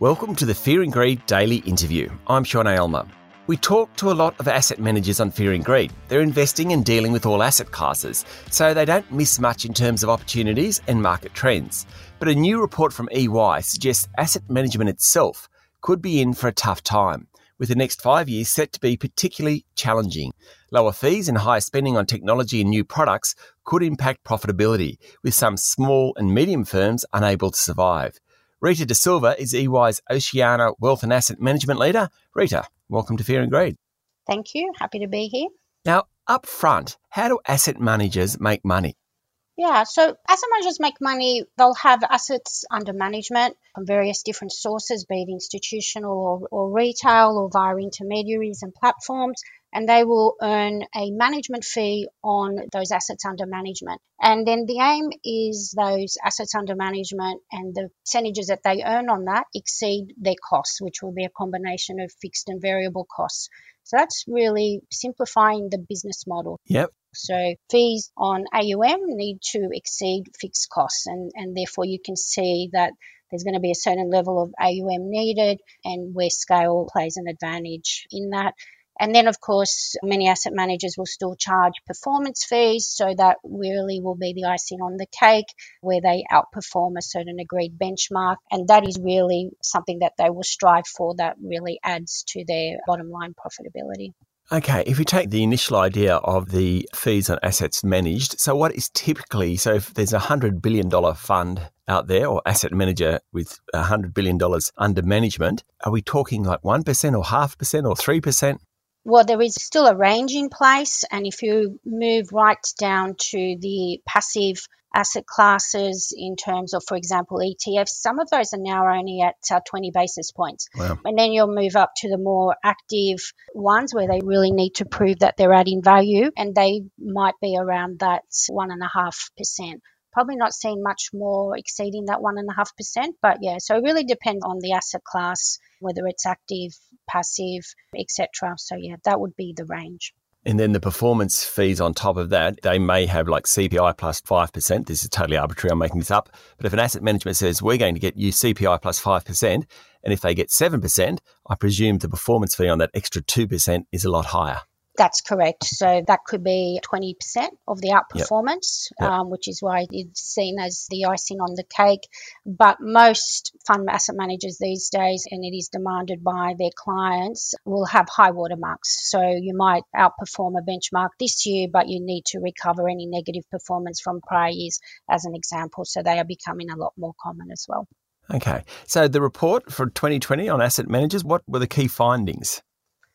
Welcome to the Fear and Greed Daily Interview. I'm Sean Aylmer. We talk to a lot of asset managers on Fear and Greed. They're investing and dealing with all asset classes, so they don't miss much in terms of opportunities and market trends. But a new report from EY suggests asset management itself could be in for a tough time, with the next five years set to be particularly challenging. Lower fees and higher spending on technology and new products could impact profitability, with some small and medium firms unable to survive. Rita Da Silva is EY's Oceania Wealth and Asset Management Leader. Rita, welcome to Fear and Greed. Thank you. Happy to be here. Now, up front, how do asset managers make money? Yeah, so asset managers make money. They'll have assets under management from various different sources, be it institutional or, or retail or via intermediaries and platforms and they will earn a management fee on those assets under management. And then the aim is those assets under management and the percentages that they earn on that exceed their costs, which will be a combination of fixed and variable costs. So that's really simplifying the business model. Yep. So fees on AUM need to exceed fixed costs, and, and therefore you can see that there's going to be a certain level of AUM needed, and where scale plays an advantage in that. And then, of course, many asset managers will still charge performance fees. So that really will be the icing on the cake where they outperform a certain agreed benchmark. And that is really something that they will strive for that really adds to their bottom line profitability. Okay, if we take the initial idea of the fees on assets managed, so what is typically, so if there's a $100 billion fund out there or asset manager with $100 billion under management, are we talking like 1% or half percent or 3%? Well, there is still a range in place. And if you move right down to the passive asset classes in terms of, for example, ETFs, some of those are now only at uh, 20 basis points. Wow. And then you'll move up to the more active ones where they really need to prove that they're adding value and they might be around that 1.5% probably not seeing much more exceeding that 1.5%. But yeah, so it really depends on the asset class, whether it's active, passive, etc. So yeah, that would be the range. And then the performance fees on top of that, they may have like CPI plus 5%. This is totally arbitrary. I'm making this up. But if an asset management says, we're going to get you CPI plus 5%, and if they get 7%, I presume the performance fee on that extra 2% is a lot higher. That's correct. So that could be 20% of the outperformance, yep. Yep. Um, which is why it's seen as the icing on the cake. But most fund asset managers these days, and it is demanded by their clients, will have high watermarks. So you might outperform a benchmark this year, but you need to recover any negative performance from prior years, as an example. So they are becoming a lot more common as well. Okay. So the report for 2020 on asset managers, what were the key findings?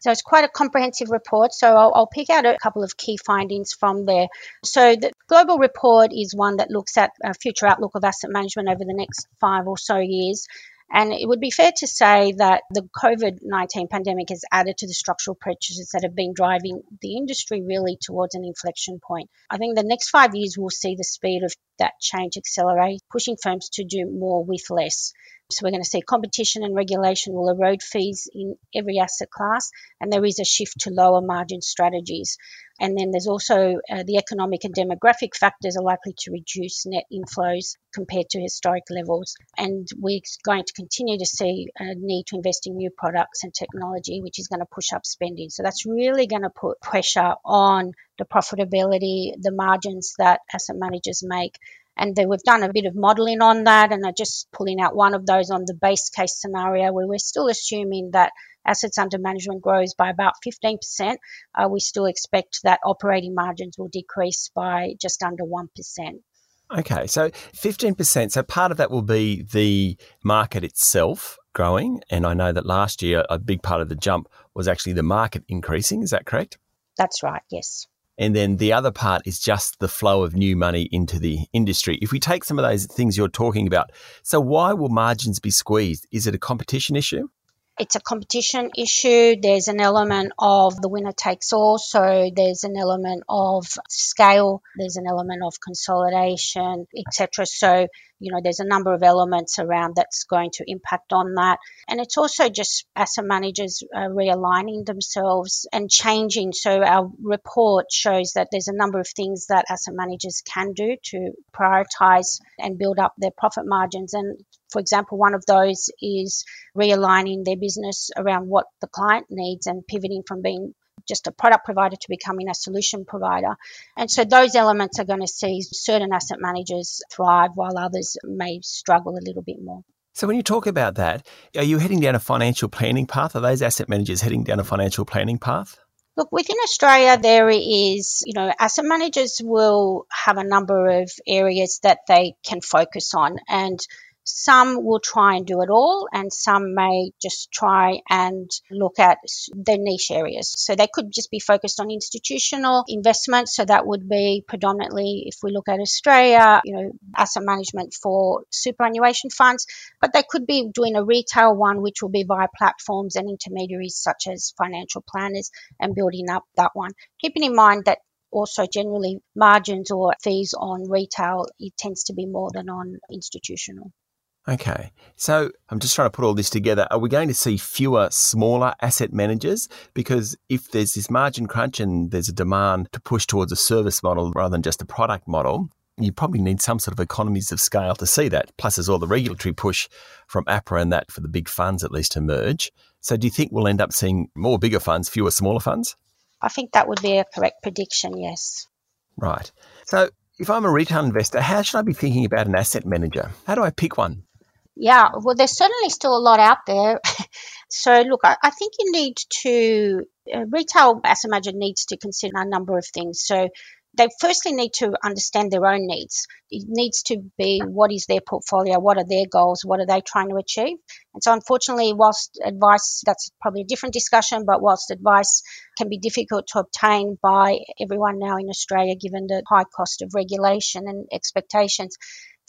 So it's quite a comprehensive report. So I'll, I'll, pick out a couple of key findings from there. So the global report is one that looks at a future outlook of asset management over the next five or so years. And it would be fair to say that the COVID 19 pandemic has added to the structural pressures that have been driving the industry really towards an inflection point. I think the next five years will see the speed of that change accelerate, pushing firms to do more with less. So we're going to see competition and regulation will erode fees in every asset class, and there is a shift to lower margin strategies. And then there's also uh, the economic and demographic factors are likely to reduce net inflows compared to historic levels. And we're going to continue to see a need to invest in new products and technology, which is going to push up spending. So that's really going to put pressure on the profitability, the margins that asset managers make. And then we've done a bit of modeling on that, and I'm just pulling out one of those on the base case scenario where we're still assuming that assets under management grows by about 15%. Uh, we still expect that operating margins will decrease by just under 1%. Okay, so 15%. So part of that will be the market itself growing. And I know that last year, a big part of the jump was actually the market increasing. Is that correct? That's right, yes. And then the other part is just the flow of new money into the industry. If we take some of those things you're talking about, so why will margins be squeezed? Is it a competition issue? It's a competition issue. There's an element of the winner takes all. So there's an element of scale. There's an element of consolidation, etc. So you know, there's a number of elements around that's going to impact on that. And it's also just asset managers uh, realigning themselves and changing. So our report shows that there's a number of things that asset managers can do to prioritize and build up their profit margins. And for example, one of those is realigning their business around what the client needs and pivoting from being just a product provider to becoming a solution provider. And so those elements are going to see certain asset managers thrive while others may struggle a little bit more. So, when you talk about that, are you heading down a financial planning path? Are those asset managers heading down a financial planning path? Look, within Australia, there is, you know, asset managers will have a number of areas that they can focus on. And some will try and do it all, and some may just try and look at their niche areas. So they could just be focused on institutional investments. So that would be predominantly, if we look at Australia, you know, asset management for superannuation funds, but they could be doing a retail one, which will be via platforms and intermediaries such as financial planners and building up that one. Keeping in mind that also generally margins or fees on retail it tends to be more than on institutional Okay. So I'm just trying to put all this together. Are we going to see fewer smaller asset managers? Because if there's this margin crunch and there's a demand to push towards a service model rather than just a product model, you probably need some sort of economies of scale to see that. Plus, there's all the regulatory push from APRA and that for the big funds at least to merge. So, do you think we'll end up seeing more bigger funds, fewer smaller funds? I think that would be a correct prediction, yes. Right. So, if I'm a retail investor, how should I be thinking about an asset manager? How do I pick one? Yeah, well, there's certainly still a lot out there. so, look, I, I, think you need to, uh, retail asset manager needs to consider a number of things. So, they firstly need to understand their own needs. It needs to be what is their portfolio, what are their goals, what are they trying to achieve. And so, unfortunately, whilst advice, that's probably a different discussion, but whilst advice can be difficult to obtain by everyone now in Australia, given the high cost of regulation and expectations,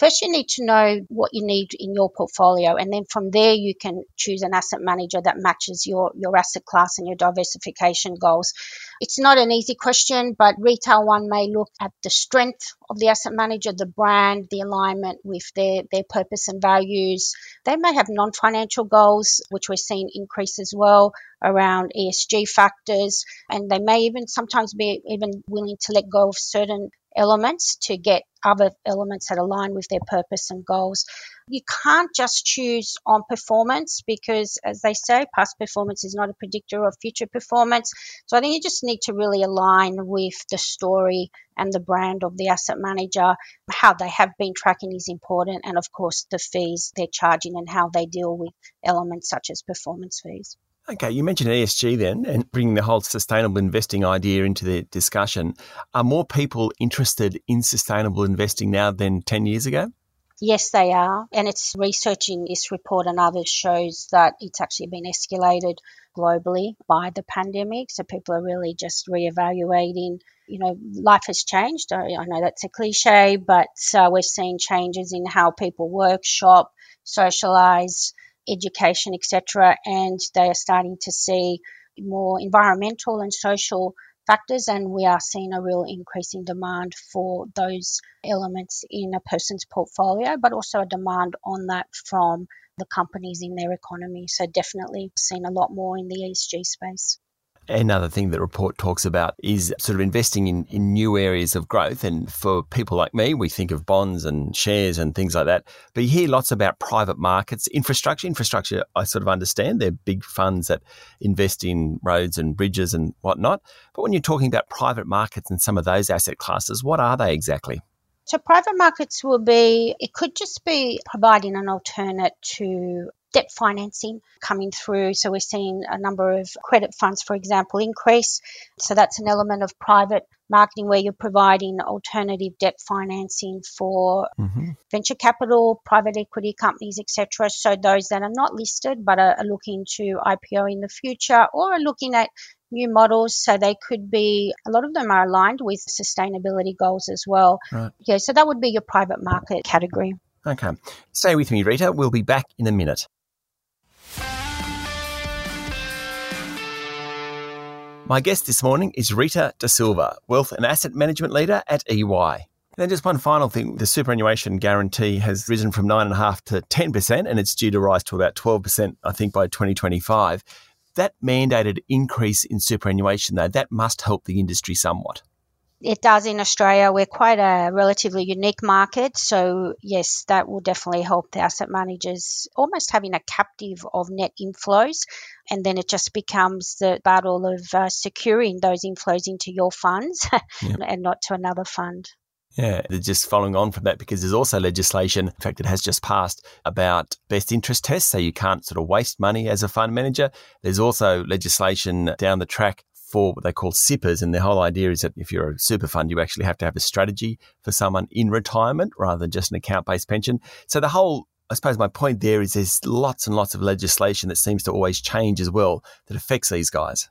First, you need to know what you need in your portfolio, and then from there, you can choose an asset manager that matches your, your asset class and your diversification goals. It's not an easy question, but retail one may look at the strength of the asset manager, the brand, the alignment with their, their purpose and values. They may have non financial goals, which we're seeing increase as well around ESG factors, and they may even sometimes be even willing to let go of certain elements to get other elements that align with their purpose and goals. You can't just choose on performance because, as they say, past performance is not a predictor of future performance. So I think you just need to really align with the story and the brand of the asset manager. How they have been tracking is important, and of course, the fees they're charging and how they deal with elements such as performance fees. Okay, you mentioned ESG then and bringing the whole sustainable investing idea into the discussion. Are more people interested in sustainable investing now than 10 years ago? Yes, they are. And it's researching this report and others shows that it's actually been escalated globally by the pandemic. So people are really just reevaluating. You know, life has changed. I, know that's a cliche, but uh, we're seeing changes in how people work, shop, socialize education, etc. And they are starting to see more environmental and social factors, and we are seeing a real increase in demand for those elements in a person's portfolio, but also a demand on that from the companies in their economy. So, definitely seen a lot more in the ESG space. Another thing the report talks about is sort of investing in, in new areas of growth. And for people like me, we think of bonds and shares and things like that. But you hear lots about private markets, infrastructure. Infrastructure, I sort of understand. They're big funds that invest in roads and bridges and whatnot. But when you're talking about private markets and some of those asset classes, what are they exactly? So, private markets will be, it could just be providing an alternate to debt financing coming through. So we're seeing a number of credit funds, for example, increase. So that's an element of private marketing where you're providing alternative debt financing for mm-hmm. venture capital, private equity companies, etc. So those that are not listed but are, are looking to IPO in the future or are looking at new models. So they could be, a lot of them are aligned with sustainability goals as well. Right. Yeah, so that would be your private market category. Okay. Stay with me, Rita. We'll be back in a minute. My guest this morning is Rita Da Silva, Wealth and Asset Management Leader at EY. And then just one final thing. The superannuation guarantee has risen from 9.5 to 10%, and it's due to rise to about 12%, I think, by 2025. That mandated increase in superannuation, though, that must help the industry somewhat. It does in Australia. We're quite a relatively unique market. So, yes, that will definitely help the asset managers almost having a captive of net inflows. And then it just becomes the battle of uh, securing those inflows into your funds yep. and not to another fund. Yeah, just following on from that, because there's also legislation, in fact, it has just passed about best interest tests. So you can't sort of waste money as a fund manager. There's also legislation down the track for what they call CIPRs. And the whole idea is that if you're a super fund, you actually have to have a strategy for someone in retirement rather than just an account based pension. So the whole I suppose my point there is there's lots and lots of legislation that seems to always change as well that affects these guys.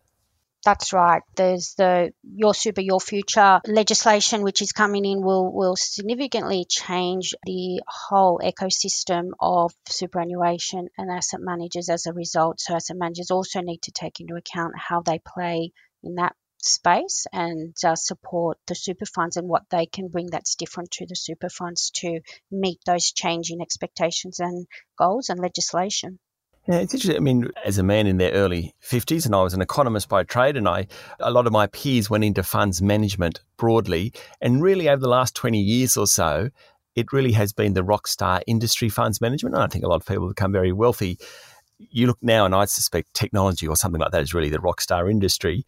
That's right. There's the Your Super, Your Future legislation, which is coming in, will, will significantly change the whole ecosystem of superannuation and asset managers as a result. So, asset managers also need to take into account how they play in that space and uh, support the super funds and what they can bring that's different to the super funds to meet those changing expectations and goals and legislation. Yeah, it's interesting. I mean, as a man in their early 50s, and I was an economist by trade, and I, a lot of my peers went into funds management broadly. And really, over the last 20 years or so, it really has been the rock star industry funds management. And I think a lot of people become very wealthy. You look now, and I suspect technology or something like that is really the rock star industry.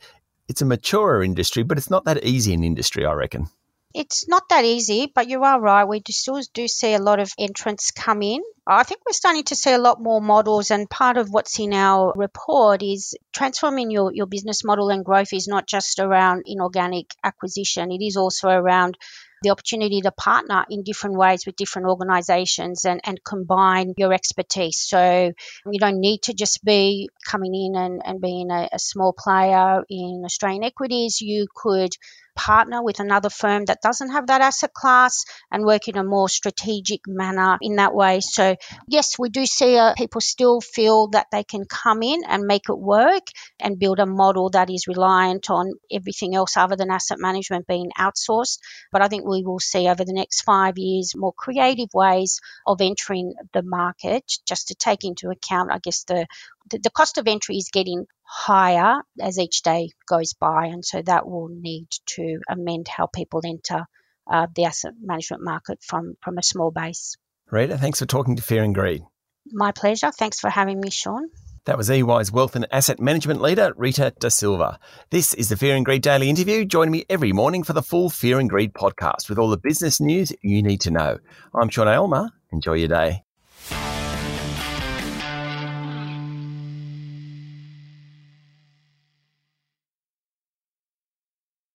It's a maturer industry, but it's not that easy an industry, I reckon. It's not that easy, but you are right. We do still do see a lot of entrants come in. I think we're starting to see a lot more models, and part of what's in our report is transforming your, your business model and growth is not just around inorganic acquisition, it is also around the opportunity to partner in different ways with different organizations and, and combine your expertise. So you don't need to just be coming in and, and being a, a small player in Australian equities. You could partner with another firm that doesn't have that asset class and work in a more strategic manner in that way. So, yes, we do see uh, people still feel that they can come in and make it work and build a model that is reliant on everything else other than asset management being outsourced. But I think we will see over the next five years more creative ways of entering the market just to take into account, I guess, the the, the cost of entry is getting higher as each day goes by, and so that will need to amend how people enter uh, the asset management market from from a small base. Rita, thanks for talking to Fear and Greed. My pleasure. Thanks for having me, Sean. That was EY's Wealth and Asset Management leader, Rita Da Silva. This is the Fear and Greed Daily Interview. Join me every morning for the full Fear and Greed podcast with all the business news you need to know. I'm Sean Aylmer. Enjoy your day.